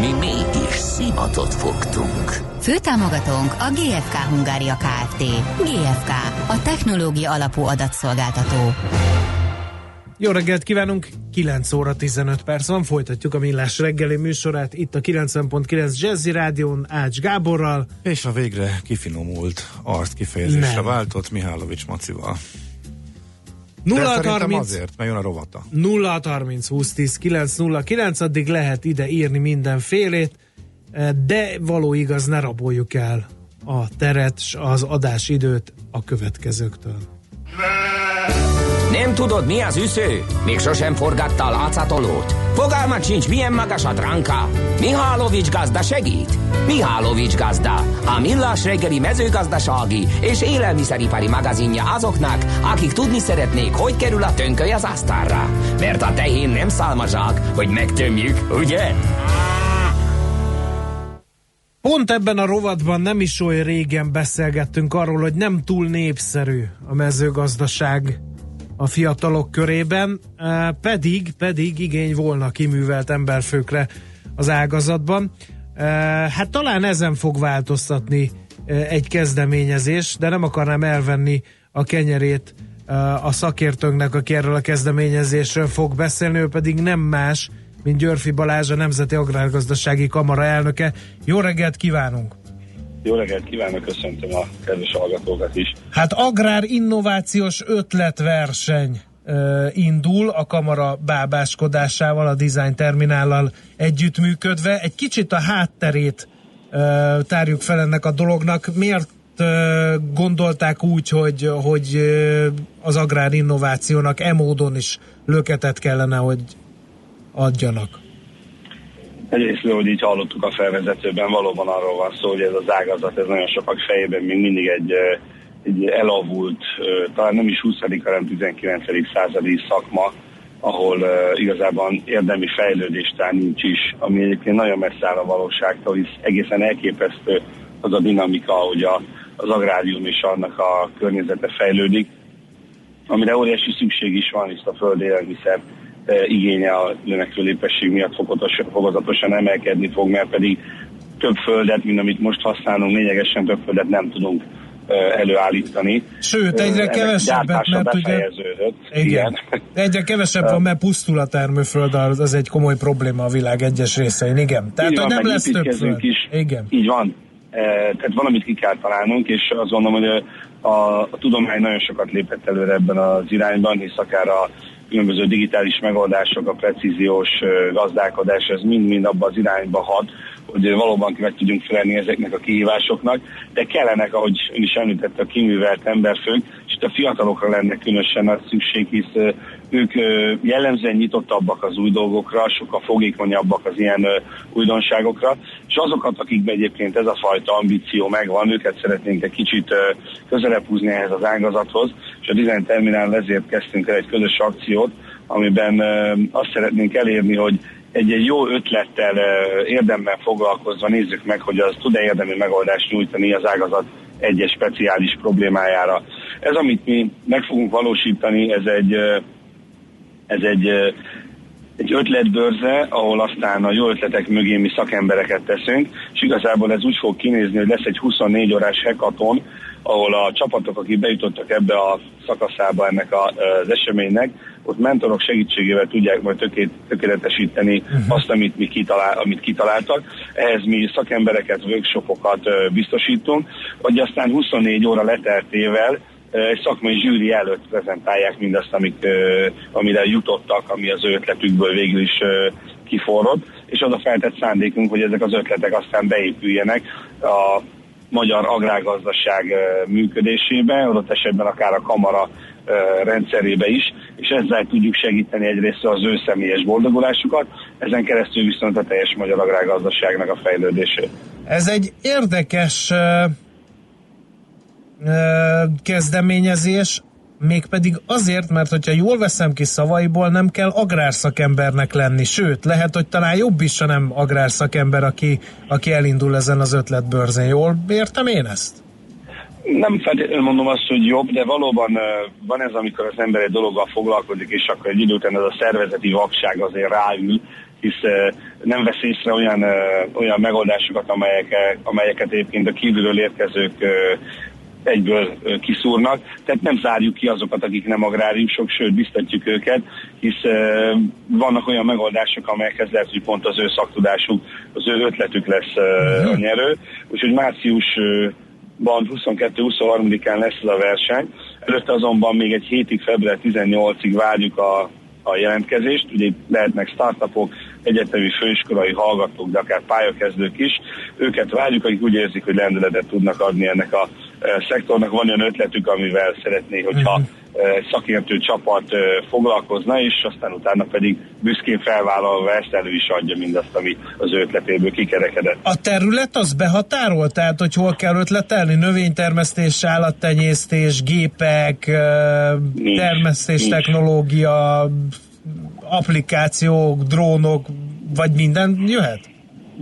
Mi mégis szimatot fogtunk. Főtámogatónk a GFK Hungária Kft. GFK, a technológia alapú adatszolgáltató. Jó reggelt kívánunk! 9 óra 15 perc van, folytatjuk a Millás reggeli műsorát itt a 90.9 Jazzy Rádión Ács Gáborral. És a végre kifinomult arc kifejezésre Nem. váltott Mihálovics Macival. 0 De szerintem 30 azért, mert jön a rovata. 0 30 20 10 9 0 9, addig lehet ide írni mindenfélét, eh, de való igaz, ne raboljuk el a teret, s az adásidőt a következőktől. Nem tudod, mi az üsző? Még sosem forgatta a látszatolót? Fogalmat sincs, milyen magas a dránka? Mihálovics gazda segít? Mihálovics gazda, a millás reggeli mezőgazdasági és élelmiszeripari magazinja azoknak, akik tudni szeretnék, hogy kerül a tönköly az asztalra. Mert a tehén nem szálmazsák, hogy megtömjük, ugye? Pont ebben a rovatban nem is olyan régen beszélgettünk arról, hogy nem túl népszerű a mezőgazdaság a fiatalok körében, pedig, pedig igény volna kiművelt emberfőkre az ágazatban. Hát talán ezen fog változtatni egy kezdeményezés, de nem akarnám elvenni a kenyerét a szakértőnknek, aki erről a kezdeményezésről fog beszélni, ő pedig nem más, mint Györfi Balázs, a Nemzeti Agrárgazdasági Kamara elnöke. Jó reggelt kívánunk! Jó reggelt kívánok, köszöntöm a kedves hallgatókat is. Hát agrár innovációs ötletverseny indul a kamara bábáskodásával, a design terminállal együttműködve. Egy kicsit a hátterét tárjuk fel ennek a dolognak. Miért gondolták úgy, hogy, hogy az agrár innovációnak e módon is löketet kellene, hogy adjanak? Egyrészt, hogy így hallottuk a felvezetőben, valóban arról van szó, hogy ez az ágazat, ez nagyon sokak fejében még mindig egy, egy elavult, talán nem is 20. hanem 19. századi szakma, ahol eh, igazából érdemi fejlődés nincs is, ami egyébként nagyon messze áll a valóságtól, hisz egészen elképesztő az a dinamika, hogy a, az agrárium és annak a környezete fejlődik, amire óriási szükség is van, hisz a föld élelmiszer igénye a növekvő népesség miatt fokozatos- fokozatosan emelkedni fog, mert pedig több földet, mint amit most használunk, lényegesen több földet nem tudunk e, előállítani. Sőt, E, egyre kevesebbet, mert ugye- befejeződött. Igen. Egyre kevesebb van, mert pusztul a termőföld, az az egy komoly probléma a világ egyes részein, igen. Tehát, Így van, nem lesz több föld. Is. Igen. Így van. E, tehát valamit ki kell találnunk, és azt gondolom, hogy a, a, a tudomány nagyon sokat lépett előre ebben az irányban, hisz akár a különböző digitális megoldások, a precíziós gazdálkodás, ez mind-mind abba az irányba hat, hogy valóban meg tudjunk felelni ezeknek a kihívásoknak, de kellenek, ahogy ön is említette, a kiművelt emberfők, és itt a fiatalokra lenne különösen nagy szükség, hisz ők jellemzően nyitottabbak az új dolgokra, sokkal fogékonyabbak az ilyen újdonságokra, és azokat, akikben egyébként ez a fajta ambíció megvan, őket szeretnénk egy kicsit közelebb húzni ehhez az ágazathoz, és a Design Terminál ezért kezdtünk el egy közös akciót, amiben azt szeretnénk elérni, hogy egy-egy jó ötlettel érdemben foglalkozva nézzük meg, hogy az tud-e érdemi megoldást nyújtani az ágazat egyes speciális problémájára. Ez, amit mi meg fogunk valósítani, ez egy ez egy, egy ötletbörze, ahol aztán a jó ötletek mögé mi szakembereket teszünk, és igazából ez úgy fog kinézni, hogy lesz egy 24 órás hackathon, ahol a csapatok, akik bejutottak ebbe a szakaszába ennek az eseménynek, ott mentorok segítségével tudják majd tökéletesíteni uh-huh. azt, amit, mi kitalál, amit kitaláltak. Ehhez mi szakembereket, workshopokat biztosítunk, hogy aztán 24 óra leteltével egy szakmai zsűri előtt prezentálják mindazt, amik, amire jutottak, ami az ő ötletükből végül is kiforrott, és az a feltett szándékunk, hogy ezek az ötletek aztán beépüljenek a magyar agrárgazdaság működésébe, adott esetben akár a kamara rendszerébe is, és ezzel tudjuk segíteni egyrészt az ő személyes boldogulásukat, ezen keresztül viszont a teljes magyar agrárgazdaságnak a fejlődését. Ez egy érdekes kezdeményezés, mégpedig azért, mert hogyha jól veszem ki szavaiból, nem kell agrárszakembernek lenni, sőt, lehet, hogy talán jobb is, ha nem agrárszakember, aki, aki elindul ezen az ötletbörzén. Jól értem én ezt? Nem feltétlenül mondom azt, hogy jobb, de valóban van ez, amikor az ember egy dologgal foglalkozik, és akkor egy idő után ez a szervezeti vakság azért ráül, hisz nem vesz észre olyan, olyan megoldásokat, amelyek, amelyeket egyébként a kívülről érkezők egyből kiszúrnak, tehát nem zárjuk ki azokat, akik nem agráriusok, sőt biztatjuk őket, hisz vannak olyan megoldások, amelyekhez lehet, hogy pont az ő szaktudásuk, az ő ötletük lesz a mhm. nyerő. Úgyhogy márciusban 22-23-án lesz ez a verseny. Előtte azonban még egy hétig, február 18-ig várjuk a, a jelentkezést. Ugye lehetnek startupok, egyetemi főiskolai hallgatók, de akár pályakezdők is. Őket várjuk, akik úgy érzik, hogy lendületet tudnak adni ennek a szektornak. Van olyan ötletük, amivel szeretné, hogyha uh-huh. szakértő csapat foglalkozna, és aztán utána pedig büszkén felvállalva ezt elő is adja mindazt, ami az ötletéből kikerekedett. A terület az behatárol? Tehát, hogy hol kell ötletelni? Növénytermesztés, állattenyésztés, gépek, nincs, termesztés nincs. technológia, applikációk, drónok, vagy minden jöhet?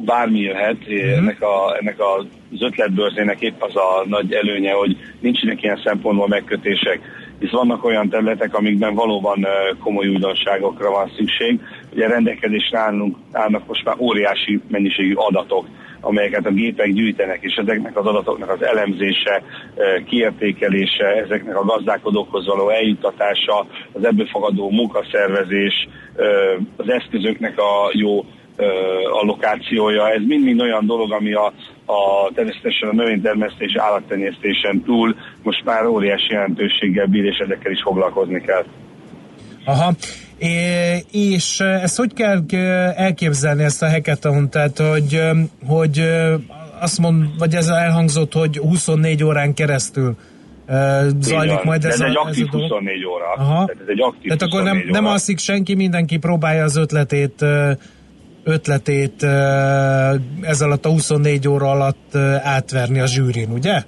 Bármi jöhet. Uh-huh. Ennek, a, ennek az ötletbőrzének épp az a nagy előnye, hogy nincsenek ilyen szempontból megkötések, hisz vannak olyan területek, amikben valóban komoly újdonságokra van szükség. Ugye rendelkezésre állunk, állnak most már óriási mennyiségű adatok, amelyeket a gépek gyűjtenek, és ezeknek az adatoknak az elemzése, kiértékelése, ezeknek a gazdálkodókhoz való eljuttatása, az ebből fogadó munkaszervezés, az eszközöknek a jó allokációja, ez mind-mind olyan dolog, ami a, a természetesen a növénytermesztés állattenyésztésen túl most már óriási jelentőséggel bír, és ezekkel is foglalkozni kell. Aha. É, és ezt hogy kell elképzelni ezt a hackathon? Tehát, hogy, hogy azt mond, vagy ez elhangzott, hogy 24 órán keresztül zajlik majd ez, ez a, egy aktív ez a 24 óra. Aha. Tehát ez egy aktív Tehát akkor nem, nem alszik senki, mindenki próbálja az ötletét ötletét ez alatt a 24 óra alatt átverni a zsűrin, ugye?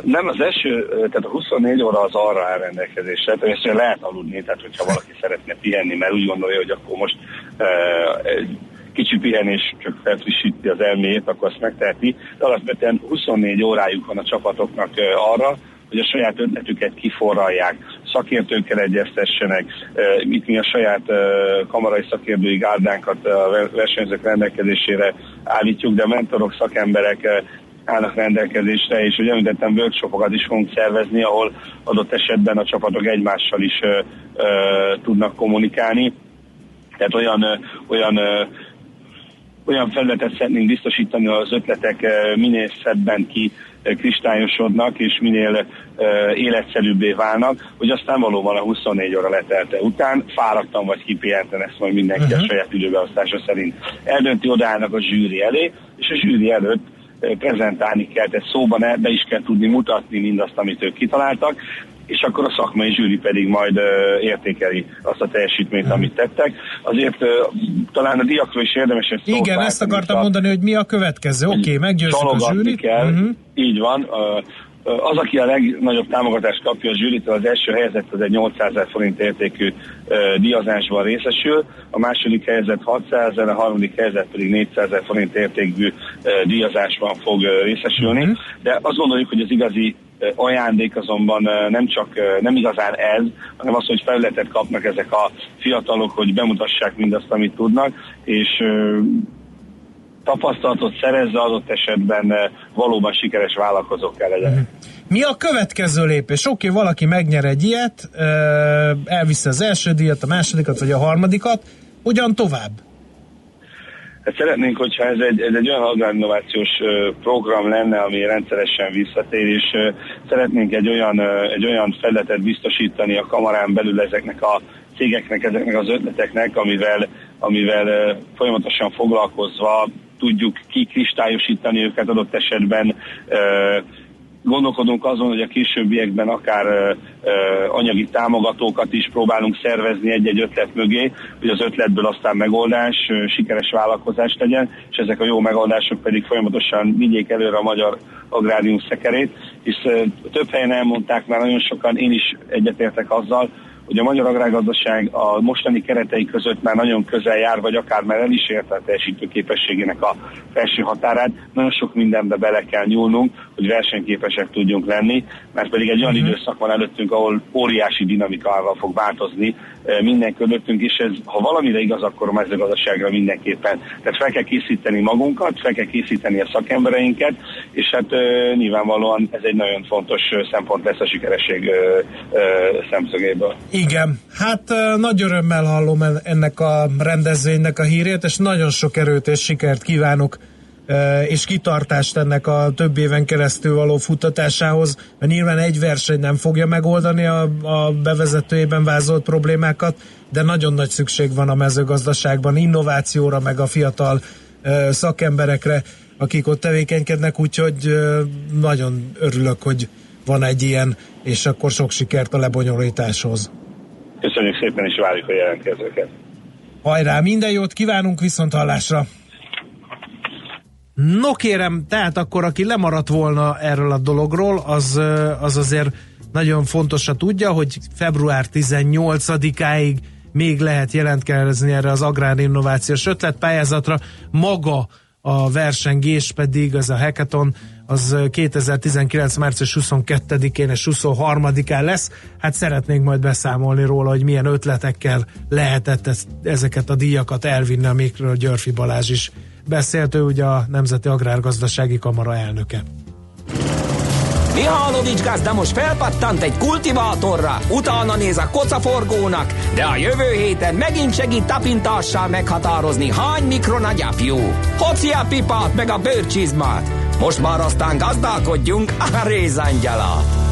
Nem, az első, tehát a 24 óra az arra áll rendelkezésre, természetesen lehet aludni, tehát hogyha valaki szeretne pihenni, mert úgy gondolja, hogy akkor most egy kicsi pihenés csak felfrissíti az elméjét, akkor azt megteheti. De alapvetően 24 órájuk van a csapatoknak arra, hogy a saját ötletüket kiforralják, szakértőkkel egyeztessenek. Itt mi a saját kamarai szakértői gárdánkat a versenyzők rendelkezésére állítjuk, de mentorok, szakemberek állnak rendelkezésre, és ugye említettem, workshopokat is fogunk szervezni, ahol adott esetben a csapatok egymással is ö, ö, tudnak kommunikálni. Tehát olyan, ö, olyan ö, olyan felületet szeretnénk biztosítani, az ötletek minél szebben ki kristályosodnak, és minél életszerűbbé válnak, hogy aztán valóban a 24 óra letelte után fáradtam vagy kipihenten, ezt majd mindenki uh-huh. a mhm. saját időbeosztása szerint eldönti, odállnak a zsűri elé, és a zsűri előtt prezentálni kell, tehát szóban be is kell tudni mutatni mindazt, amit ők kitaláltak, és akkor a szakmai zsűri pedig majd értékeli azt a teljesítményt, hmm. amit tettek. Azért talán a diakról is érdemes ezt Igen, ezt akartam mondani, hogy mi a következő. Oké, okay, meggyőzzük a zsűrit. kell, uh-huh. így van. Az, aki a legnagyobb támogatást kapja a zsűritől, az első helyzet az egy 800 ezer forint értékű díjazásban részesül, a második helyzet 600 ezer, a harmadik helyzet pedig 400 ezer forint értékű díjazásban fog részesülni, uh-huh. de azt gondoljuk, hogy az igazi ajándék azonban nem csak nem igazán ez, hanem az, hogy felületet kapnak ezek a fiatalok, hogy bemutassák mindazt, amit tudnak, és tapasztalatot szerezze adott esetben valóban sikeres vállalkozók kell legyen. Mhm. Mi a következő lépés? Oké, okay, valaki megnyer egy ilyet, elviszi az első díjat, a másodikat vagy a harmadikat, hogyan tovább? Hát szeretnénk, hogyha ez egy, ez egy olyan agrárinnovációs program lenne, ami rendszeresen visszatér, és szeretnénk egy olyan, egy olyan felületet biztosítani a kamarán belül ezeknek a cégeknek, ezeknek az ötleteknek, amivel, amivel folyamatosan foglalkozva tudjuk kikristályosítani őket adott esetben, gondolkodunk azon, hogy a későbbiekben akár anyagi támogatókat is próbálunk szervezni egy-egy ötlet mögé, hogy az ötletből aztán megoldás, sikeres vállalkozás legyen, és ezek a jó megoldások pedig folyamatosan vigyék előre a magyar agrárium szekerét, ö, több helyen elmondták már nagyon sokan, én is egyetértek azzal, hogy a magyar agrárgazdaság a mostani keretei között már nagyon közel jár, vagy akár már el is érte a teljesítő képességének a felső határát. Nagyon sok mindenbe bele kell nyúlnunk, hogy versenyképesek tudjunk lenni, mert pedig egy olyan uh-huh. időszak van előttünk, ahol óriási dinamikával fog változni minden körülöttünk, és ez, ha valamire igaz, akkor a mezőgazdaságra mindenképpen. Tehát fel kell készíteni magunkat, fel kell készíteni a szakembereinket, és hát nyilvánvalóan ez egy nagyon fontos szempont lesz a sikeresség szemszögéből. Igen, hát nagy örömmel hallom ennek a rendezvénynek a hírét, és nagyon sok erőt és sikert kívánok és kitartást ennek a több éven keresztül való futtatásához, mert nyilván egy verseny nem fogja megoldani a, a bevezetőjében vázolt problémákat, de nagyon nagy szükség van a mezőgazdaságban innovációra, meg a fiatal szakemberekre, akik ott tevékenykednek, úgyhogy nagyon örülök, hogy van egy ilyen, és akkor sok sikert a lebonyolításhoz. Köszönjük szépen, és várjuk a jelentkezőket. Hajrá, minden jót kívánunk, viszont hallásra! No kérem, tehát akkor aki lemaradt volna erről a dologról, az, az azért nagyon fontosan tudja, hogy február 18-áig még lehet jelentkezni erre az agrárinnovációs ötletpályázatra. Maga a versengés pedig, az a hackathon, az 2019. március 22-én és 23-án lesz. Hát szeretnénk majd beszámolni róla, hogy milyen ötletekkel lehetett ezeket a díjakat elvinni, amikről Györfi Balázs is beszélt, ő ugye a Nemzeti Agrárgazdasági Kamara elnöke. Mihálovics gazda most felpattant egy kultivátorra, utána néz a kocaforgónak, de a jövő héten megint segít tapintással meghatározni, hány mikron a gyapjú. Hoci a pipát meg a bőrcsizmát. Most már aztán gazdálkodjunk a rézangyalat.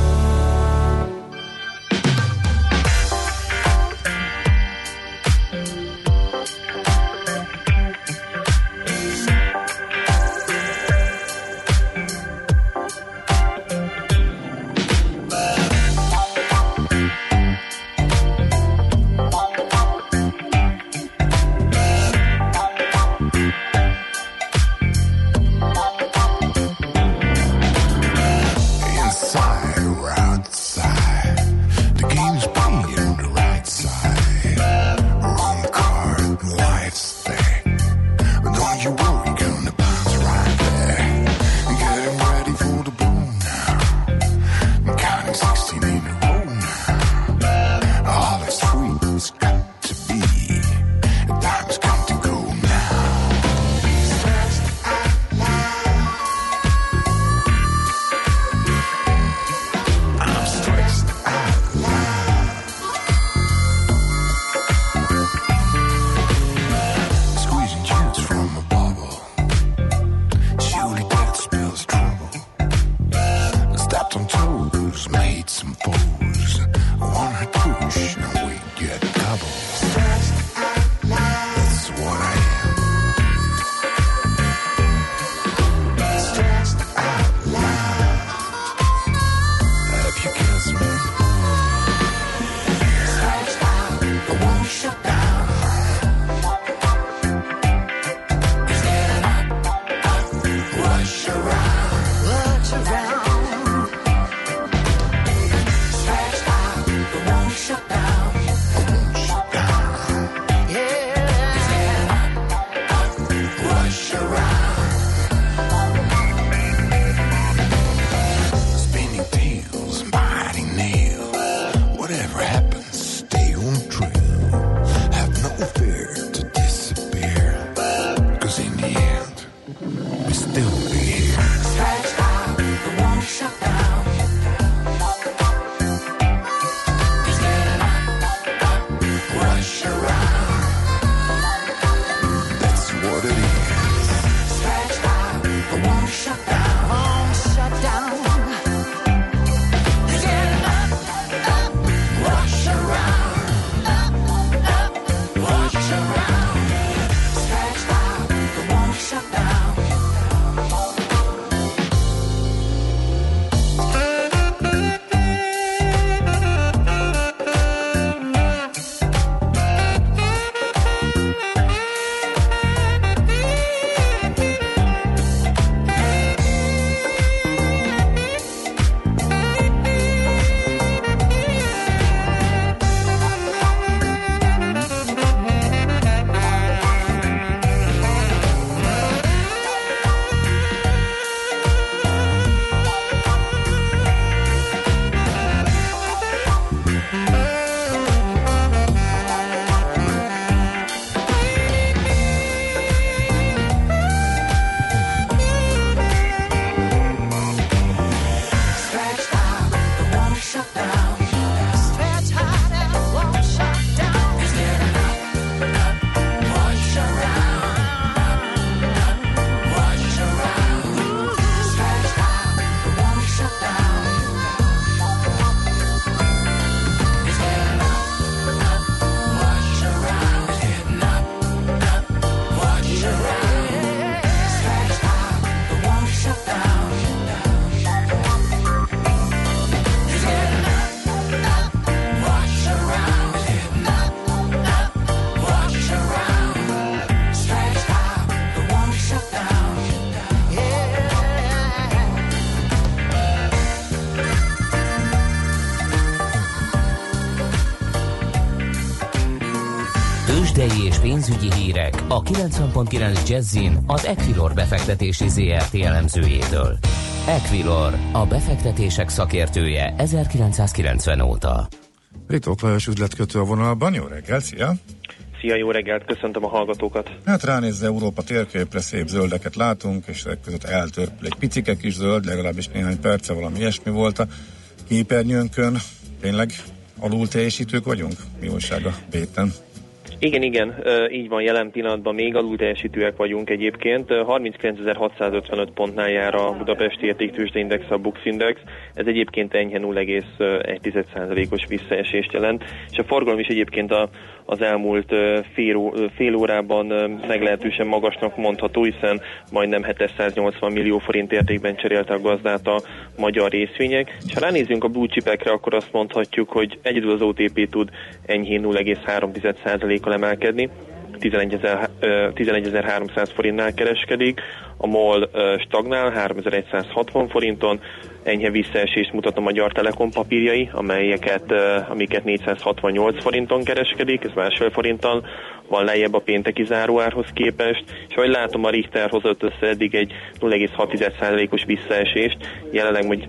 around. 90.9 Jazzin az Equilor befektetési ZRT elemzőjétől. Equilor, a befektetések szakértője 1990 óta. Ritók Lajos üzletkötő a vonalban. Jó reggel, szia! Szia, jó reggelt, köszöntöm a hallgatókat. Hát ránézve Európa térképre szép zöldeket látunk, és ezek között eltörpül egy picikek is zöld, legalábbis néhány perce valami ilyesmi volt a képernyőnkön. Tényleg alul teljesítők vagyunk? Mi újság a béten? Igen, igen, így van jelen pillanatban, még alul teljesítőek vagyunk egyébként. 39.655 pontnál jár a Budapesti Értéktősdeindex, a Bux Index. Ez egyébként enyhe 0,1%-os visszaesést jelent, és a forgalom is egyébként a, az elmúlt fél, fél órában meglehetősen magasnak mondható, hiszen majdnem 780 millió forint értékben cserélte a gazdát a magyar részvények. És ha ránézzünk a blue akkor azt mondhatjuk, hogy egyedül az OTP tud enyhén 0,3%-kal emelkedni. 11.300 forintnál kereskedik, a MOL stagnál 3160 forinton, enyhe visszaesést mutat a Magyar Telekom papírjai, amelyeket, amiket 468 forinton kereskedik, ez másfél forinttal van lejjebb a pénteki záróárhoz képest, és ahogy látom a Richter hozott össze eddig egy 0,6%-os visszaesést, jelenleg,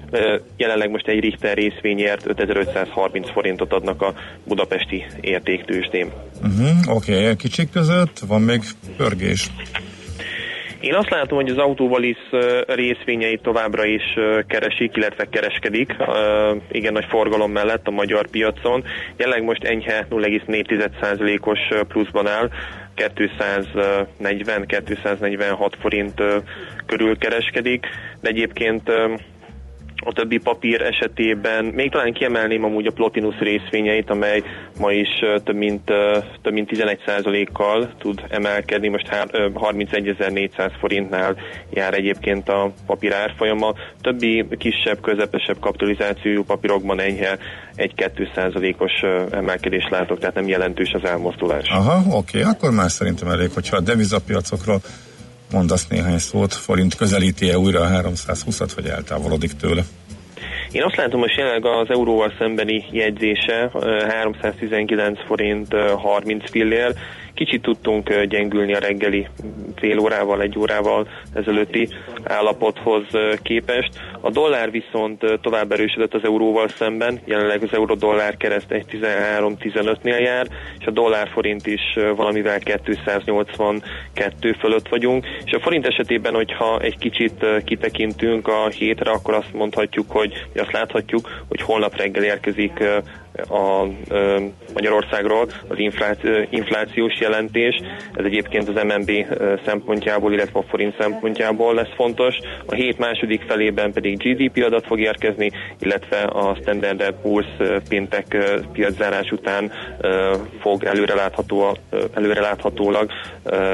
jelenleg most egy Richter részvényért 5530 forintot adnak a budapesti értéktősdén. Uh-huh, Oké, okay. kicsik között van még pörgés. Én azt látom, hogy az autóvalisz részvényeit továbbra is keresik, illetve kereskedik, igen nagy forgalom mellett a magyar piacon. Jelenleg most enyhe 0,4%-os pluszban áll, 240-246 forint körül kereskedik, de egyébként a többi papír esetében még talán kiemelném amúgy a Plotinus részvényeit, amely ma is több mint, több mint 11%-kal tud emelkedni, most 31.400 forintnál jár egyébként a papír árfolyama. Többi kisebb, közepesebb kapitalizációjú papírokban enyhe egy 2%-os emelkedés látok, tehát nem jelentős az elmozdulás. Aha, oké, akkor már szerintem elég, hogyha a devizapiacokról mondasz néhány szót, forint közelíti-e újra a 320-at, vagy eltávolodik tőle? Én azt látom, hogy jelenleg az euróval szembeni jegyzése 319 forint 30 fillér, Kicsit tudtunk gyengülni a reggeli fél órával, egy órával ezelőtti állapothoz képest. A dollár viszont tovább erősödött az euróval szemben, jelenleg az euró-dollár kereszt 1.13-15-nél jár, és a dollár forint is valamivel 282 fölött vagyunk, és a forint esetében, hogyha egy kicsit kitekintünk a hétre, akkor azt mondhatjuk, hogy azt láthatjuk, hogy holnap reggel érkezik a Magyarországról az inflációs jelentés. Ez egyébként az MNB szempontjából, illetve a forint szempontjából lesz fontos. A hét második felében pedig GDP adat fog érkezni, illetve a Standard Poor's péntek piaczárás után fog előrelátható, előreláthatólag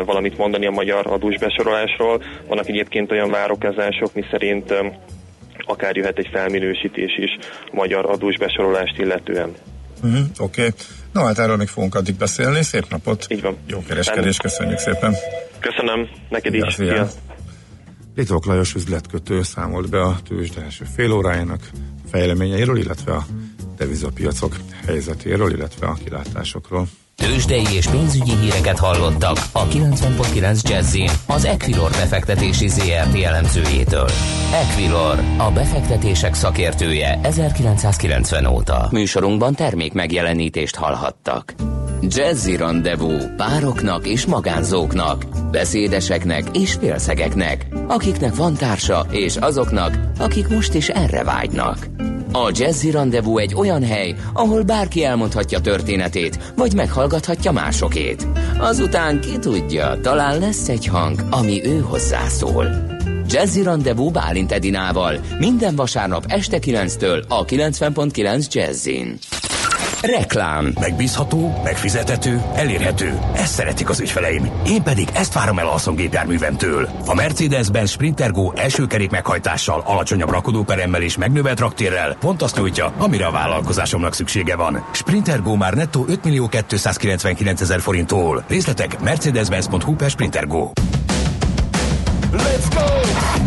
valamit mondani a magyar adós besorolásról. Vannak egyébként olyan várokozások, miszerint akár jöhet egy felminősítés is magyar adós besorolást illetően. Uh-huh, Oké. Okay. Na hát erről még fogunk addig beszélni. Szép napot. Így van. Jó kereskedés, köszönjük szépen. Köszönöm, neked is. Szia. Litok Lajos üzletkötő számolt be a tőzsde első fél órájának fejleményeiről, illetve a devizapiacok helyzetéről, illetve a kilátásokról. Tőzsdei és pénzügyi híreket hallottak a 90.9 Jazzin az Equilor befektetési ZRT elemzőjétől. Equilor, a befektetések szakértője 1990 óta. Műsorunkban termék megjelenítést hallhattak. Jazzy Rendezvú pároknak és magánzóknak, beszédeseknek és félszegeknek, akiknek van társa és azoknak, akik most is erre vágynak. A Jazzy Rendezvú egy olyan hely, ahol bárki elmondhatja történetét, vagy meghallgathatja másokét. Azután ki tudja, talán lesz egy hang, ami ő hozzászól. Jazzy Rendezvú Bálint Edinával minden vasárnap este 9-től a 90.9 Jazzin. Reklám. Megbízható, megfizethető, elérhető. Ezt szeretik az ügyfeleim. Én pedig ezt várom el a gépjárművemtől. A Mercedes-Benz Sprinter Go első kerék meghajtással, alacsonyabb rakodóperemmel és megnövelt raktérrel pont azt nyújtja, amire a vállalkozásomnak szüksége van. Sprinter Go már nettó 5 millió 299 ezer forinttól. Részletek mercedes-benz.hu per Sprinter Go. Let's go!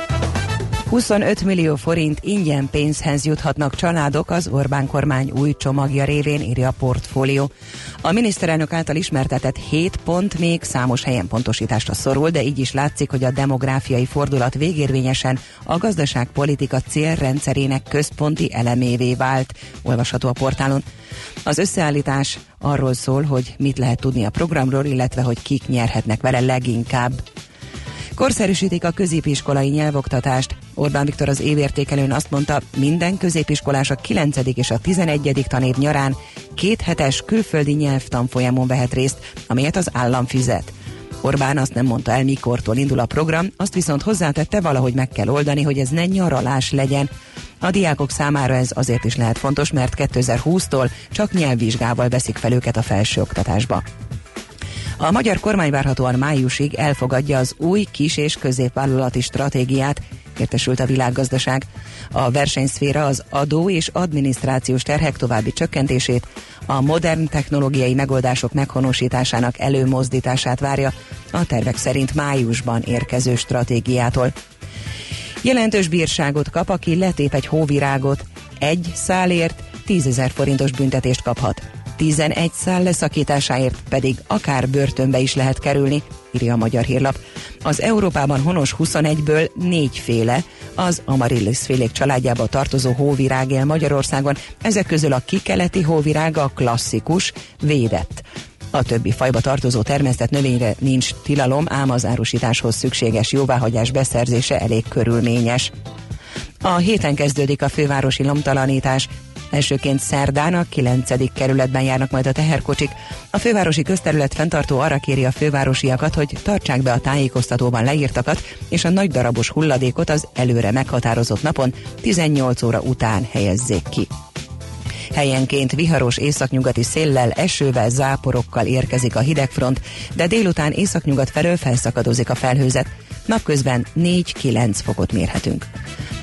25 millió forint ingyen pénzhez juthatnak családok az Orbán kormány új csomagja révén, írja a portfólió. A miniszterelnök által ismertetett 7 pont még számos helyen pontosításra szorul, de így is látszik, hogy a demográfiai fordulat végérvényesen a gazdaságpolitika célrendszerének központi elemévé vált, olvasható a portálon. Az összeállítás arról szól, hogy mit lehet tudni a programról, illetve hogy kik nyerhetnek vele leginkább. Korszerűsítik a középiskolai nyelvoktatást. Orbán Viktor az évértékelőn azt mondta, minden középiskolás a 9. és a 11. tanév nyarán két hetes külföldi nyelvtanfolyamon vehet részt, amelyet az állam fizet. Orbán azt nem mondta el, mikortól indul a program, azt viszont hozzátette, valahogy meg kell oldani, hogy ez ne nyaralás legyen. A diákok számára ez azért is lehet fontos, mert 2020-tól csak nyelvvizsgával veszik fel őket a felsőoktatásba. A magyar kormány várhatóan májusig elfogadja az új kis- és középvállalati stratégiát, értesült a világgazdaság. A versenyszféra az adó és adminisztrációs terhek további csökkentését, a modern technológiai megoldások meghonosításának előmozdítását várja, a tervek szerint májusban érkező stratégiától. Jelentős bírságot kap, aki letép egy hóvirágot. Egy szálért 10 forintos büntetést kaphat. 11 szál leszakításáért pedig akár börtönbe is lehet kerülni, írja a Magyar Hírlap. Az Európában honos 21-ből négyféle, az Amaryllis félék családjába tartozó hóvirág él Magyarországon, ezek közül a kikeleti a klasszikus, védett. A többi fajba tartozó termesztett növényre nincs tilalom, ám az árusításhoz szükséges jóváhagyás beszerzése elég körülményes. A héten kezdődik a fővárosi lomtalanítás, Elsőként szerdán a 9. kerületben járnak majd a teherkocsik. A fővárosi közterület fenntartó arra kéri a fővárosiakat, hogy tartsák be a tájékoztatóban leírtakat, és a nagy darabos hulladékot az előre meghatározott napon 18 óra után helyezzék ki. Helyenként viharos északnyugati széllel, esővel, záporokkal érkezik a hidegfront, de délután északnyugat felől felszakadozik a felhőzet. Napközben 4-9 fokot mérhetünk.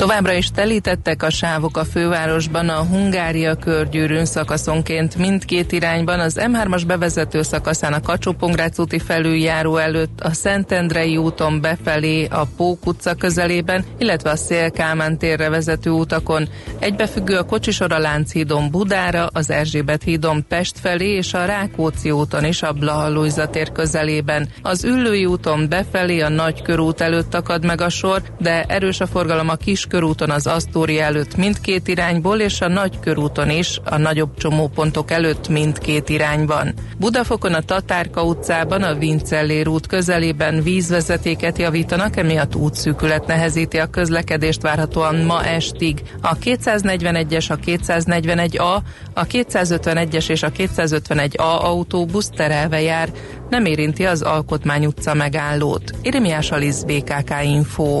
Továbbra is telítettek a sávok a fővárosban a Hungária körgyűrűn szakaszonként mindkét irányban az M3-as bevezető szakaszán a kacsó úti felüljáró előtt, a Szentendrei úton befelé a Pók utca közelében, illetve a Szélkámán térre vezető utakon. Egybefüggő a kocsisor a Lánchídon Budára, az Erzsébet hídon Pest felé és a Rákóczi úton is a Blaha tér közelében. Az Üllői úton befelé a Nagykörút előtt akad meg a sor, de erős a forgalom a kis körúton az Asztória előtt mindkét irányból, és a nagy körúton is a nagyobb csomópontok előtt mindkét irányban. Budafokon a Tatárka utcában a Vincellér út közelében vízvezetéket javítanak, emiatt útszűkület nehezíti a közlekedést várhatóan ma estig. A 241-es, a 241A, a 251-es és a 251A autóbusz terelve jár, nem érinti az Alkotmány utca megállót. Irimiás Alisz BKK Info.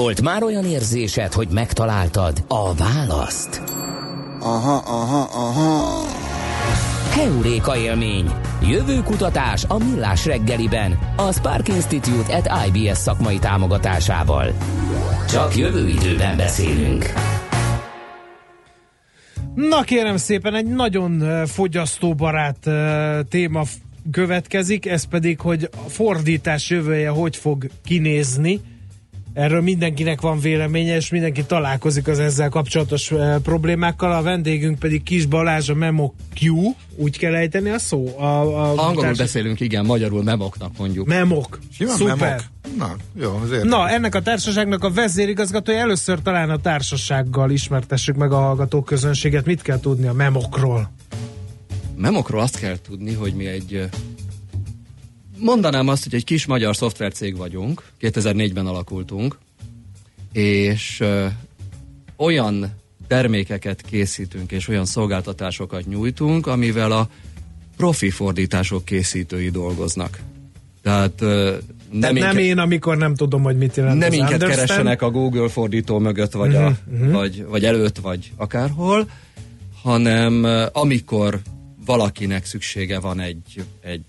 Volt már olyan érzésed, hogy megtaláltad a választ? Aha, aha, aha. Heuréka élmény. Jövő kutatás a Millás reggeliben. A Spark Institute at IBS szakmai támogatásával. Csak jövő időben beszélünk. Na kérem szépen, egy nagyon fogyasztóbarát téma következik, ez pedig, hogy a fordítás jövője hogy fog kinézni. Erről mindenkinek van véleménye, és mindenki találkozik az ezzel kapcsolatos problémákkal. A vendégünk pedig Kis Balázs, a Memo Q, úgy kell ejteni a szó? A, a Angolul társ- beszélünk, igen, magyarul memoknak mondjuk. Memok. Simán Szuper. memok. Na, jó, azért. Na, ennek a társaságnak a vezérigazgatója először talán a társasággal ismertessük meg a hallgató közönséget. Mit kell tudni a memokról? Memokról azt kell tudni, hogy mi egy mondanám azt, hogy egy kis magyar szoftvercég vagyunk, 2004-ben alakultunk, és ö, olyan termékeket készítünk, és olyan szolgáltatásokat nyújtunk, amivel a profi fordítások készítői dolgoznak. Tehát ö, Nem, nem, én, amikor nem tudom, hogy mit jelent nem minket keressenek a Google fordító mögött, vagy, a, mhm. vagy, vagy előtt, vagy akárhol, hanem amikor valakinek szüksége van egy, egy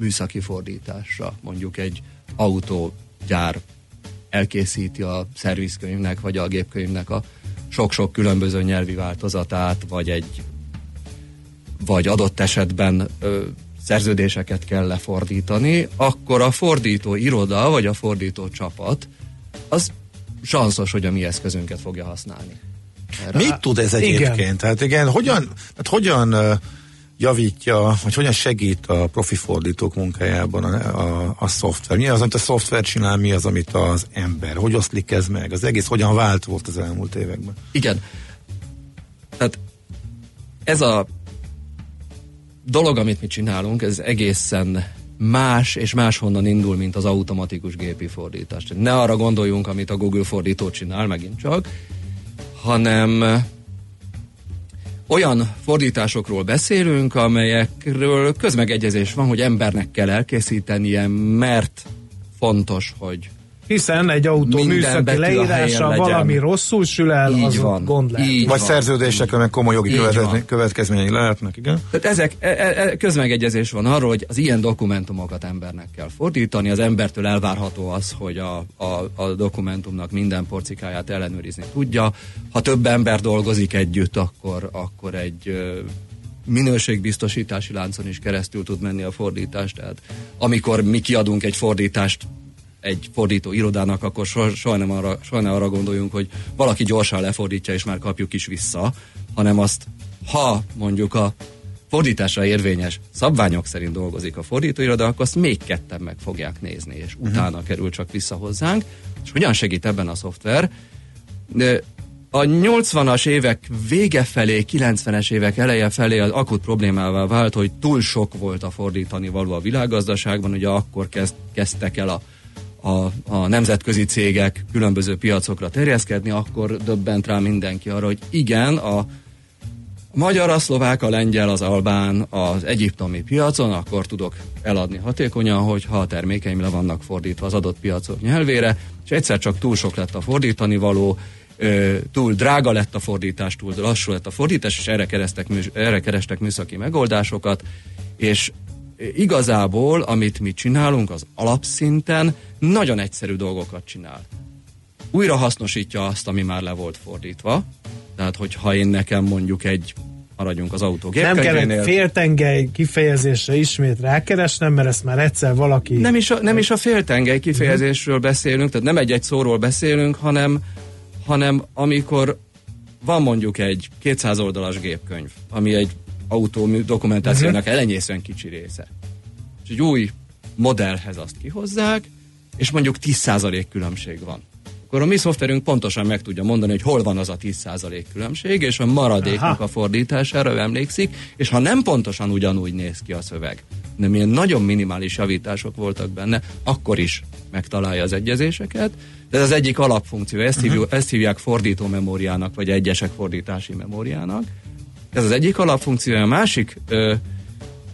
műszaki fordításra, mondjuk egy autógyár elkészíti a szervizkönyvnek, vagy a gépkönyvnek a sok-sok különböző nyelvi változatát, vagy egy vagy adott esetben ö, szerződéseket kell lefordítani, akkor a fordító iroda, vagy a fordító csapat, az sanszos, hogy a mi eszközünket fogja használni. Erre. Mit tud ez egyébként? Igen. Tehát igen, hogyan, tehát hogyan ö, javítja, vagy hogyan segít a profi fordítók munkájában a, a, a szoftver? Mi az, amit a szoftver csinál, mi az, amit az ember? Hogy oszlik ez meg? Az egész hogyan vált volt az elmúlt években? Igen. Tehát ez a dolog, amit mi csinálunk, ez egészen más és máshonnan indul, mint az automatikus gépi fordítás. Ne arra gondoljunk, amit a Google fordító csinál, megint csak, hanem olyan fordításokról beszélünk, amelyekről közmegegyezés van, hogy embernek kell elkészítenie, mert fontos, hogy Hiszen egy autó Minden műszaki leírása legyen. valami rosszul sül el, Így az van. gond lehet. Így Vagy van. szerződésekre, meg komoly jogi következményei lehetnek, igen? Tehát ezek, e, e, e, közmegegyezés van arról, hogy az ilyen dokumentumokat embernek kell fordítani, az embertől elvárható az, hogy a, a, a dokumentumnak minden porcikáját ellenőrizni tudja. Ha több ember dolgozik együtt, akkor, akkor egy minőségbiztosítási láncon is keresztül tud menni a fordítás. Tehát amikor mi kiadunk egy fordítást egy fordító irodának, akkor soha, soha, nem arra, soha nem arra gondoljunk, hogy valaki gyorsan lefordítja, és már kapjuk is vissza, hanem azt, ha mondjuk a fordításra érvényes szabványok szerint dolgozik a fordítóiroda, akkor azt még ketten meg fogják nézni, és uh-huh. utána kerül csak vissza hozzánk. És hogyan segít ebben a szoftver? De a 80-as évek vége felé, 90-es évek eleje felé az akut problémával vált, hogy túl sok volt a fordítani való a világgazdaságban, ugye akkor kezd, kezdtek el a a, a nemzetközi cégek különböző piacokra terjeszkedni, akkor döbbent rá mindenki arra, hogy igen, a magyar, a szlovák, a lengyel, az albán, az egyiptomi piacon, akkor tudok eladni hatékonyan, hogyha a termékeim le vannak fordítva az adott piacok nyelvére, és egyszer csak túl sok lett a fordítani való, túl drága lett a fordítás, túl lassú lett a fordítás, és erre kerestek, erre kerestek műszaki megoldásokat, és igazából, amit mi csinálunk, az alapszinten nagyon egyszerű dolgokat csinál. Újra hasznosítja azt, ami már le volt fordítva, tehát hogyha én nekem mondjuk egy maradjunk az autó Nem kell féltengely kifejezésre ismét rákeresnem, mert ezt már egyszer valaki... Nem is, a, nem is a féltengely kifejezésről beszélünk, tehát nem egy-egy szóról beszélünk, hanem, hanem amikor van mondjuk egy 200 oldalas gépkönyv, ami egy autó dokumentációnak elenyészően kicsi része. És egy új modellhez azt kihozzák, és mondjuk 10% különbség van. Akkor a mi szoftverünk pontosan meg tudja mondani, hogy hol van az a 10% különbség, és a maradéknak Aha. a fordítására emlékszik, és ha nem pontosan ugyanúgy néz ki a szöveg, nem ilyen nagyon minimális javítások voltak benne, akkor is megtalálja az egyezéseket, de ez az egyik alapfunkció, ezt, hívjuk, ezt hívják fordító memóriának, vagy egyesek fordítási memóriának. Ez az egyik alapfunkció, a másik ö,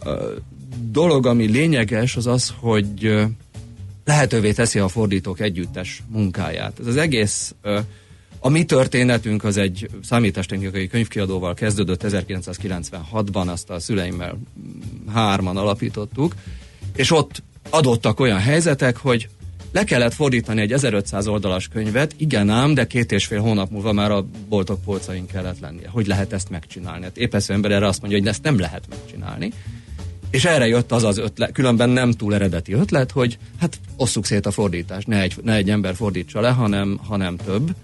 ö, dolog, ami lényeges, az az, hogy ö, lehetővé teszi a fordítók együttes munkáját. Ez az egész a mi történetünk az egy számítástechnikai könyvkiadóval kezdődött 1996-ban, azt a szüleimmel hárman alapítottuk, és ott adottak olyan helyzetek, hogy le kellett fordítani egy 1500 oldalas könyvet, igen ám, de két és fél hónap múlva már a boltok polcain kellett lennie. Hogy lehet ezt megcsinálni? Hát épp ember erre azt mondja, hogy ezt nem lehet megcsinálni. És erre jött az az ötlet, különben nem túl eredeti ötlet, hogy hát osszuk szét a fordítást, ne egy, ne egy ember fordítsa le, hanem, hanem több.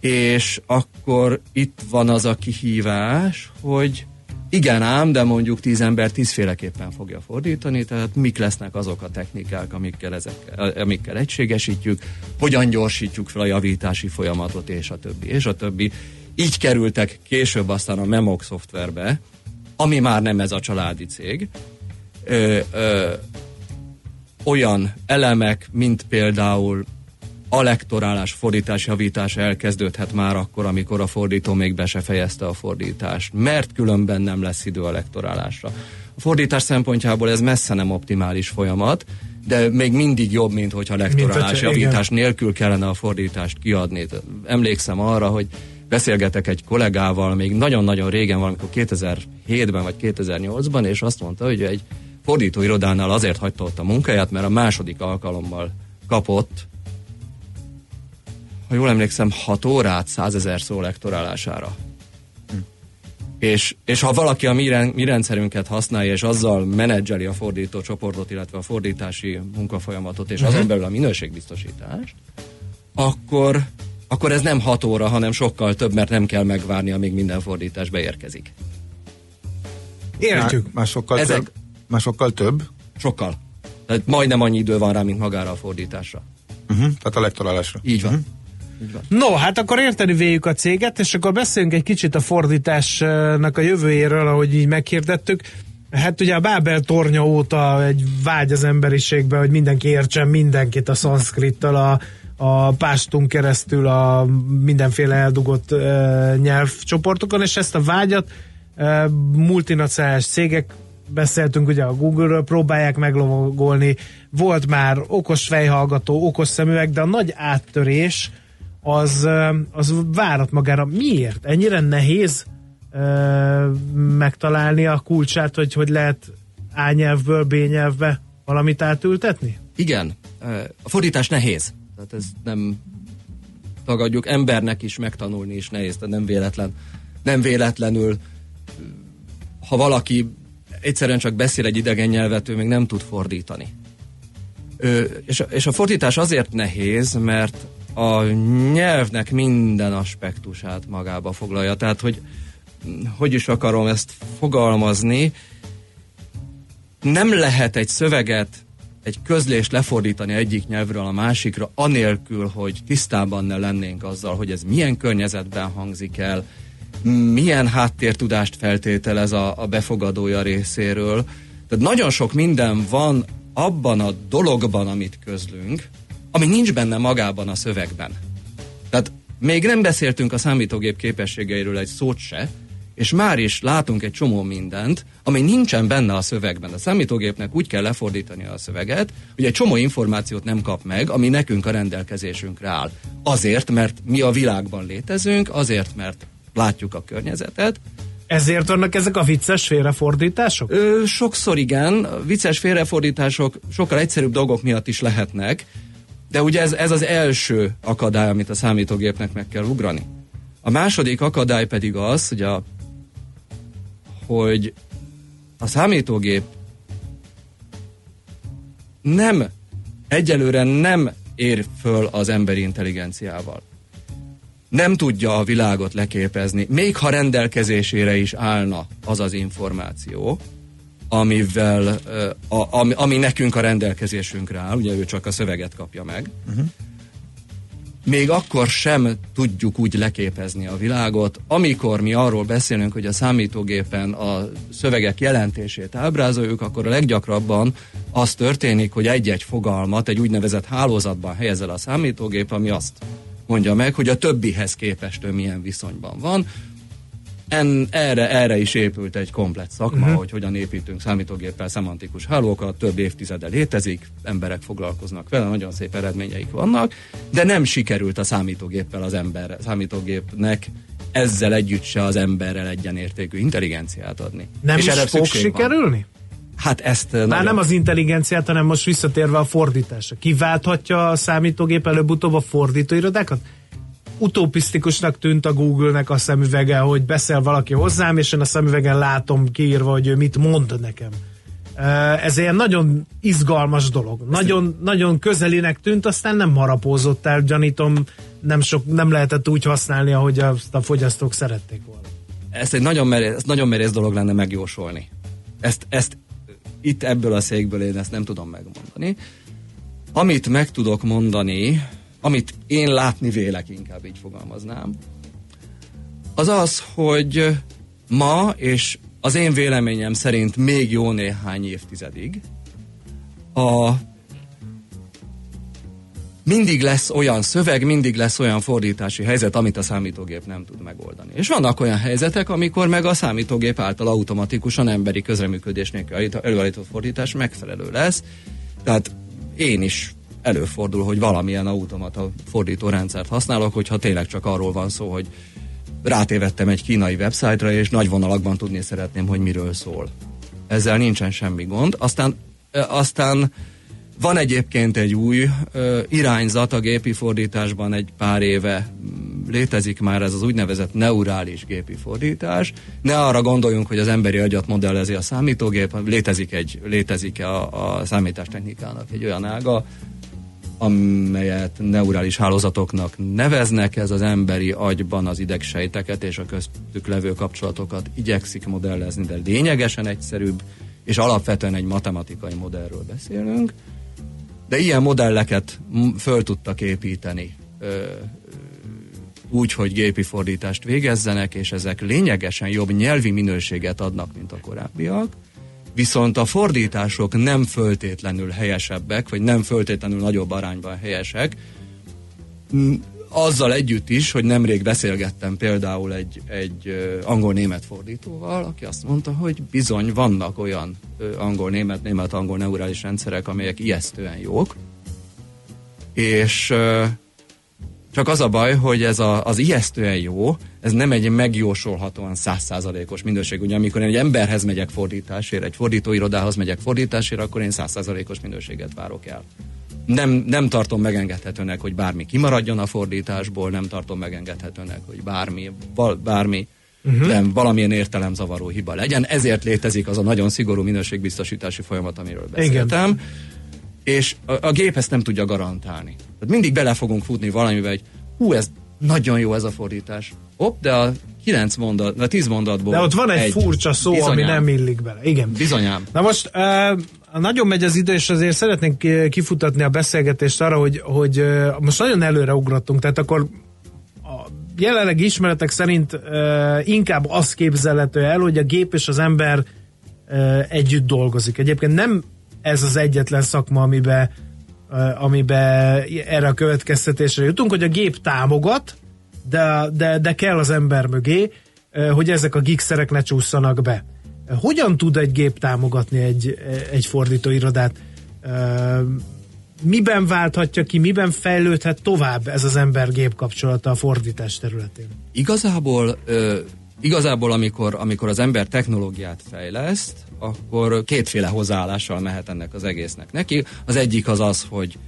És akkor itt van az a kihívás, hogy igen ám, de mondjuk tíz ember tízféleképpen fogja fordítani, tehát mik lesznek azok a technikák, amikkel, ezekkel, amikkel egységesítjük, hogyan gyorsítjuk fel a javítási folyamatot, és a többi, és a többi. Így kerültek később aztán a Memok szoftverbe, ami már nem ez a családi cég, ö, ö, olyan elemek, mint például a lektorálás, fordítás javítása elkezdődhet már akkor, amikor a fordító még be se fejezte a fordítást, mert különben nem lesz idő a lektorálásra. A fordítás szempontjából ez messze nem optimális folyamat, de még mindig jobb, mint hogyha lektorálás, mint, javítás igen. nélkül kellene a fordítást kiadni. Emlékszem arra, hogy beszélgetek egy kollégával még nagyon-nagyon régen, valamikor 2007-ben vagy 2008-ban, és azt mondta, hogy egy fordítóirodánál azért hagyta ott a munkáját, mert a második alkalommal kapott ha jól emlékszem, 6 órát 100 ezer szó lektorálására. Hm. És, és ha valaki a mi, mi rendszerünket használja, és azzal menedzseli a fordító csoportot, illetve a fordítási munkafolyamatot, és azon mhm. belül a minőségbiztosítást, akkor, akkor ez nem 6 óra, hanem sokkal több, mert nem kell megvárni, amíg minden fordítás beérkezik. Értjük. Már, már sokkal Ezek, több? Már sokkal több? Sokkal. Tehát majdnem annyi idő van rá, mint magára a fordításra. Uh-huh, tehát a lektorálásra. Így van. Uh-huh. No, hát akkor érteni véljük a céget, és akkor beszéljünk egy kicsit a fordításnak a jövőjéről, ahogy így meghirdettük. Hát ugye a Bábel tornya óta egy vágy az emberiségbe, hogy mindenki értsen mindenkit a szanszkrittal, a, a pástunk keresztül a mindenféle eldugott uh, nyelvcsoportokon, és ezt a vágyat uh, multinacionális cégek beszéltünk ugye a Google-ről, próbálják meglovagolni. Volt már okos fejhallgató, okos szemüveg, de a nagy áttörés az, az várat magára. Miért? Ennyire nehéz uh, megtalálni a kulcsát, hogy hogy lehet A nyelvből B nyelvbe valamit átültetni? Igen. A fordítás nehéz. Tehát ez nem tagadjuk. Embernek is megtanulni is nehéz, de nem véletlen. Nem véletlenül, ha valaki egyszerűen csak beszél egy idegen nyelvet, ő még nem tud fordítani. Ö, és, a, és a fordítás azért nehéz, mert a nyelvnek minden aspektusát magába foglalja. Tehát, hogy hogy is akarom ezt fogalmazni, nem lehet egy szöveget, egy közlést lefordítani egyik nyelvről a másikra, anélkül, hogy tisztában ne lennénk azzal, hogy ez milyen környezetben hangzik el, milyen háttértudást feltételez a, a befogadója részéről. Tehát nagyon sok minden van abban a dologban, amit közlünk, ami nincs benne magában a szövegben. Tehát még nem beszéltünk a számítógép képességeiről egy szót se, és már is látunk egy csomó mindent, ami nincsen benne a szövegben. A számítógépnek úgy kell lefordítani a szöveget, hogy egy csomó információt nem kap meg, ami nekünk a rendelkezésünkre áll. Azért, mert mi a világban létezünk, azért, mert látjuk a környezetet, ezért vannak ezek a vicces félrefordítások? Ö, sokszor igen, vicces félrefordítások sokkal egyszerűbb dolgok miatt is lehetnek, de ugye ez, ez az első akadály, amit a számítógépnek meg kell ugrani. A második akadály pedig az, hogy a, hogy a számítógép nem, egyelőre nem ér föl az emberi intelligenciával. Nem tudja a világot leképezni, még ha rendelkezésére is állna az az információ, amivel, a, ami, ami nekünk a rendelkezésünkre áll, ugye ő csak a szöveget kapja meg, uh-huh. még akkor sem tudjuk úgy leképezni a világot, amikor mi arról beszélünk, hogy a számítógépen a szövegek jelentését ábrázoljuk, akkor a leggyakrabban az történik, hogy egy-egy fogalmat egy úgynevezett hálózatban helyezel a számítógép, ami azt mondja meg, hogy a többihez képest ő milyen viszonyban van, en, erre, erre is épült egy komplet szakma, uh-huh. hogy hogyan építünk számítógéppel szemantikus hálókat, több évtizede létezik, emberek foglalkoznak vele, nagyon szép eredményeik vannak, de nem sikerült a számítógéppel az ember, számítógépnek ezzel együtt se az emberrel egyenértékű intelligenciát adni. Nem És is fog szükség van. sikerülni? Hát ezt Már nagyon- nem az intelligenciát, hanem most visszatérve a fordításra. Kiválthatja a számítógép előbb-utóbb a fordítóirodákat? Utopisztikusnak tűnt a Google-nek a szemüvege, hogy beszél valaki hozzám, és én a szemüvegen látom kiírva, hogy ő mit mond nekem. Ez egy nagyon izgalmas dolog. Nagyon, nagyon közelinek tűnt, aztán nem harapózott el, gyanítom, nem, sok, nem lehetett úgy használni, ahogy azt a fogyasztók szerették volna. ezt egy nagyon merész, nagyon merész dolog lenne megjósolni. Ezt, ezt itt ebből a székből én ezt nem tudom megmondani. Amit meg tudok mondani, amit én látni vélek, inkább így fogalmaznám, az az, hogy ma, és az én véleményem szerint még jó néhány évtizedig, a mindig lesz olyan szöveg, mindig lesz olyan fordítási helyzet, amit a számítógép nem tud megoldani. És vannak olyan helyzetek, amikor meg a számítógép által automatikusan emberi közreműködés nélkül előállított fordítás megfelelő lesz. Tehát én is előfordul, hogy valamilyen automata fordító rendszert használok, hogyha tényleg csak arról van szó, hogy rátévettem egy kínai websájtra, és nagy vonalakban tudni szeretném, hogy miről szól. Ezzel nincsen semmi gond. Aztán, aztán van egyébként egy új irányzat a gépi fordításban egy pár éve mm, létezik már ez az úgynevezett neurális gépi fordítás. Ne arra gondoljunk, hogy az emberi agyat modellezi a számítógép, létezik, egy, létezik a, a számítástechnikának egy olyan ága, amelyet neurális hálózatoknak neveznek, ez az emberi agyban az idegsejteket és a köztük levő kapcsolatokat igyekszik modellezni, de lényegesen egyszerűbb, és alapvetően egy matematikai modellről beszélünk, de ilyen modelleket föl tudtak építeni úgy, hogy gépi fordítást végezzenek, és ezek lényegesen jobb nyelvi minőséget adnak, mint a korábbiak, viszont a fordítások nem föltétlenül helyesebbek, vagy nem föltétlenül nagyobb arányban helyesek, M- azzal együtt is, hogy nemrég beszélgettem például egy, egy angol-német fordítóval, aki azt mondta, hogy bizony vannak olyan angol-német, német-angol neurális rendszerek, amelyek ijesztően jók, és csak az a baj, hogy ez a, az ijesztően jó, ez nem egy megjósolhatóan százszázalékos minőség. Ugye amikor én egy emberhez megyek fordításért, egy fordítóirodához megyek fordításért, akkor én százszázalékos minőséget várok el. Nem, nem tartom megengedhetőnek, hogy bármi kimaradjon a fordításból, nem tartom megengedhetőnek, hogy bármi, val, bármi uh-huh. nem, valamilyen értelemzavaró hiba legyen. Ezért létezik az a nagyon szigorú minőségbiztosítási folyamat, amiről beszéltem. Igen és a, a gép ezt nem tudja garantálni. Tehát mindig bele fogunk futni valamivel, hogy hú, ez nagyon jó ez a fordítás. Hopp, de a kilenc mondat, a tíz mondatból De ott van egy, egy furcsa szó, Bizonyám. ami nem illik bele. Igen. Bizonyám. Na most uh, nagyon megy az idő, és azért szeretnénk kifutatni a beszélgetést arra, hogy, hogy uh, most nagyon előre ugrottunk, tehát akkor a jelenlegi ismeretek szerint uh, inkább az képzelhető el, hogy a gép és az ember uh, együtt dolgozik. Egyébként nem ez az egyetlen szakma, amiben amiben erre a következtetésre jutunk, hogy a gép támogat, de, de, de kell az ember mögé, hogy ezek a gigszerek ne csúszanak be. Hogyan tud egy gép támogatni egy, egy fordítóirodát? Uh, miben válthatja ki, miben fejlődhet tovább ez az ember-gép kapcsolata a fordítás területén? Igazából, ö, igazából amikor, amikor az ember technológiát fejleszt, akkor kétféle hozzáállással mehet ennek az egésznek neki. Az egyik az az, hogy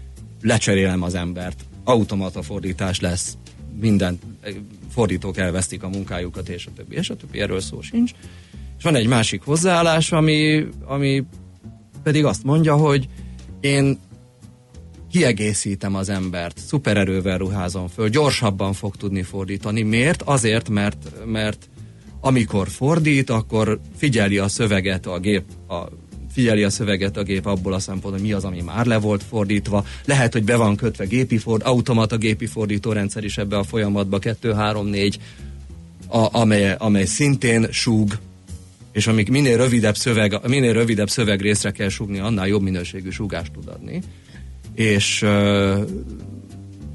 lecserélem az embert, automata fordítás lesz, minden fordítók elvesztik a munkájukat, és a többi, és a többi, erről szó sincs. És van egy másik hozzáállás, ami, ami pedig azt mondja, hogy én kiegészítem az embert, szupererővel ruházom föl, gyorsabban fog tudni fordítani. Miért? Azért, mert, mert amikor fordít, akkor figyeli a szöveget a gép, a, figyeli a szöveget a gép abból a szempontból, hogy mi az, ami már le volt fordítva. Lehet, hogy be van kötve gépi ford, automata gépi fordítórendszer is ebbe a folyamatba, 2, 3, 4, a, amely, amely szintén súg, és amik minél rövidebb szöveg, minél rövidebb szöveg részre kell súgni, annál jobb minőségű súgást tud adni. És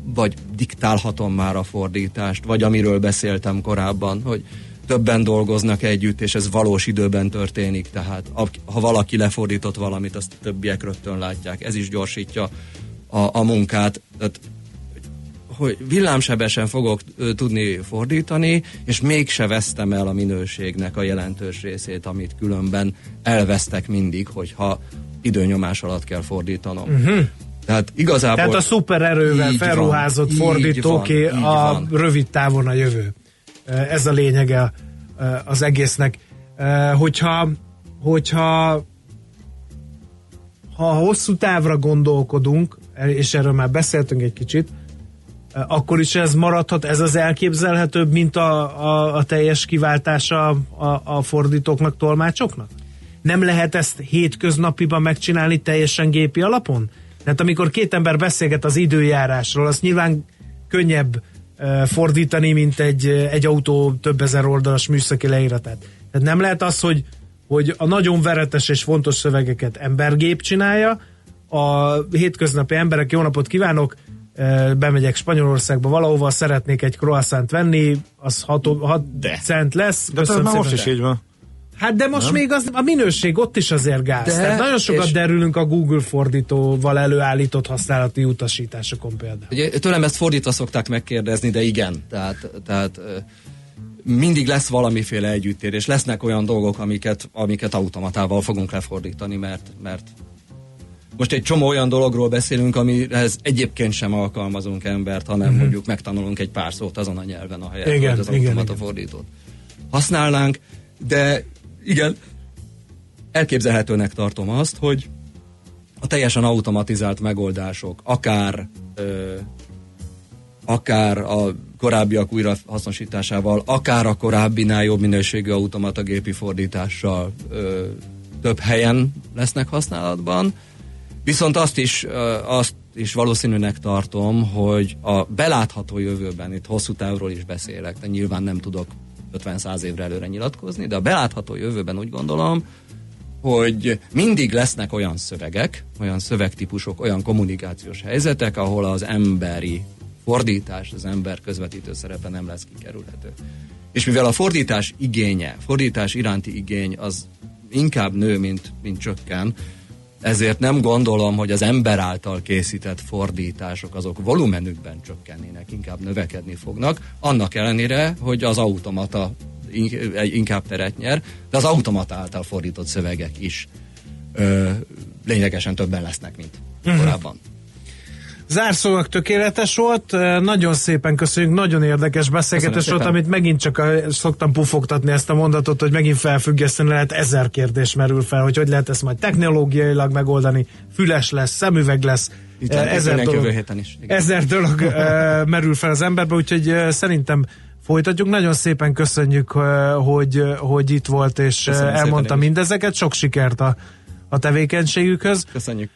vagy diktálhatom már a fordítást, vagy amiről beszéltem korábban, hogy többen dolgoznak együtt, és ez valós időben történik, tehát ha valaki lefordított valamit, azt a többiek rögtön látják. Ez is gyorsítja a, a munkát. Tehát, hogy villámsebesen fogok tudni fordítani, és mégse vesztem el a minőségnek a jelentős részét, amit különben elvesztek mindig, hogyha időnyomás alatt kell fordítanom. Uh-huh. Tehát igazából... Tehát a szupererővel felruházott fordítóké a van. rövid távon a jövő. Ez a lényege az egésznek. Hogyha, hogyha ha hosszú távra gondolkodunk, és erről már beszéltünk egy kicsit, akkor is ez maradhat, ez az elképzelhetőbb, mint a, a, a teljes kiváltása a, a fordítóknak, tolmácsoknak? Nem lehet ezt hétköznapiban megcsinálni teljesen gépi alapon? Tehát amikor két ember beszélget az időjárásról, az nyilván könnyebb fordítani, mint egy, egy autó több ezer oldalas műszaki leíratát. Tehát nem lehet az, hogy, hogy a nagyon veretes és fontos szövegeket embergép csinálja, a hétköznapi emberek, jó napot kívánok, bemegyek Spanyolországba valahova, szeretnék egy croissant venni, az 6 cent lesz. De ez már most is így van. Hát de most nem? még az, a minőség ott is azért gáz. De, Tehát nagyon sokat és... derülünk a Google fordítóval előállított használati utasításokon például. Ugye, tőlem ezt fordítva szokták megkérdezni, de igen. Tehát, tehát mindig lesz valamiféle együttérés. Lesznek olyan dolgok, amiket, amiket automatával fogunk lefordítani, mert, mert most egy csomó olyan dologról beszélünk, amihez egyébként sem alkalmazunk embert, hanem uh-huh. mondjuk megtanulunk egy pár szót azon a nyelven, a helyet, igen, hogy az automata fordítót használnánk, de igen, elképzelhetőnek tartom azt, hogy a teljesen automatizált megoldások, akár ö, akár a korábbiak újrahasznosításával, akár a korábbinál jobb minőségű automata gépi fordítással ö, több helyen lesznek használatban. Viszont azt is, ö, azt is valószínűnek tartom, hogy a belátható jövőben, itt hosszú távról is beszélek, de nyilván nem tudok 50-100 évre előre nyilatkozni, de a belátható jövőben úgy gondolom, hogy mindig lesznek olyan szövegek, olyan szövegtípusok, olyan kommunikációs helyzetek, ahol az emberi fordítás, az ember közvetítő szerepe nem lesz kikerülhető. És mivel a fordítás igénye, fordítás iránti igény az inkább nő, mint, mint csökken, ezért nem gondolom, hogy az ember által készített fordítások azok volumenükben csökkennének, inkább növekedni fognak, annak ellenére, hogy az automata inkább teret nyer, de az automata által fordított szövegek is ö, lényegesen többen lesznek, mint uh-huh. korábban. Zárszónak tökéletes volt, nagyon szépen köszönjük, nagyon érdekes beszélgetés volt, amit megint csak a, szoktam pufogtatni ezt a mondatot, hogy megint felfüggeszteni lehet, ezer kérdés merül fel, hogy hogy lehet ezt majd technológiailag megoldani, füles lesz, szemüveg lesz, Itt ezer dolog, is. Igen. ezer dolog merül fel az emberbe, úgyhogy szerintem folytatjuk. Nagyon szépen köszönjük, hogy, hogy itt volt és Köszönöm elmondta mindezeket. Sok sikert a, a tevékenységükhöz. Köszönjük.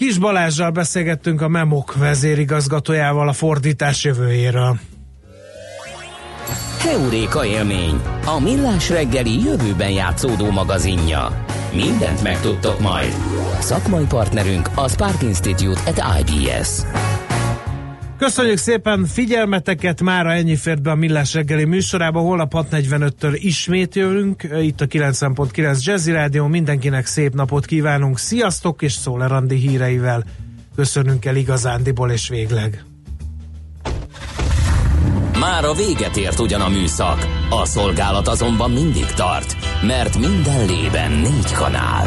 Kis Balázsral beszélgettünk a Memok vezérigazgatójával a fordítás jövőjéről. Heuréka élmény, a millás reggeli jövőben játszódó magazinja. Mindent megtudtok majd. Szakmai partnerünk a Spark Institute at IBS. Köszönjük szépen figyelmeteket, mára ennyi fért be a Millás reggeli műsorába, holnap 6.45-től ismét jövünk, itt a 90.9 Jazzy Rádió, mindenkinek szép napot kívánunk, sziasztok, és Szóler Andi híreivel köszönünk el igazándiból és végleg. Már a véget ért ugyan a műszak, a szolgálat azonban mindig tart, mert minden lében négy kanál.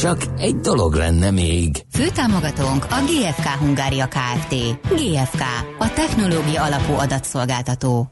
Csak egy dolog lenne még. Főtámogatónk a GFK Hungária Kft. GFK, a technológia alapú adatszolgáltató.